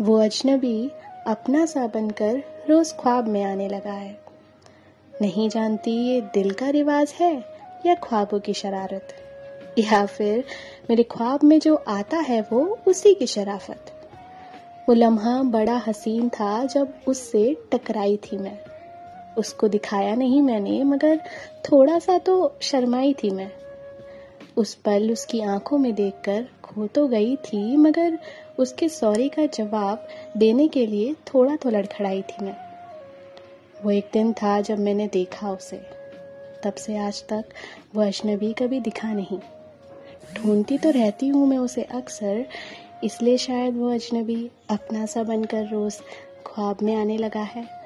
वो अजनबी अपना सा बनकर रोज ख्वाब में आने लगा है। नहीं जानती ये दिल का रिवाज है या ख्वाबों की शरारत? या फिर मेरे ख्वाब में जो आता है वो उसी की शराफत? वो लम्हा बड़ा हसीन था जब उससे टकराई थी मैं। उसको दिखाया नहीं मैंने, मगर थोड़ा सा तो शर्माई थी मैं। उस पल उसकी आँखों में देखकर खो तो गई थी, मगर उसके सॉरी का जवाब देने के लिए थोड़ा तो लड़खड़ाई थी मैं। वो एक दिन था जब मैंने देखा उसे। तब से आज तक वो अजनबी कभी दिखा नहीं। ढूंढती तो रहती हूँ मैं उसे अक्सर, इसलिए शायद वो अजनबी अपना सा बनकर रोज़ ख्वाब में आने लगा है।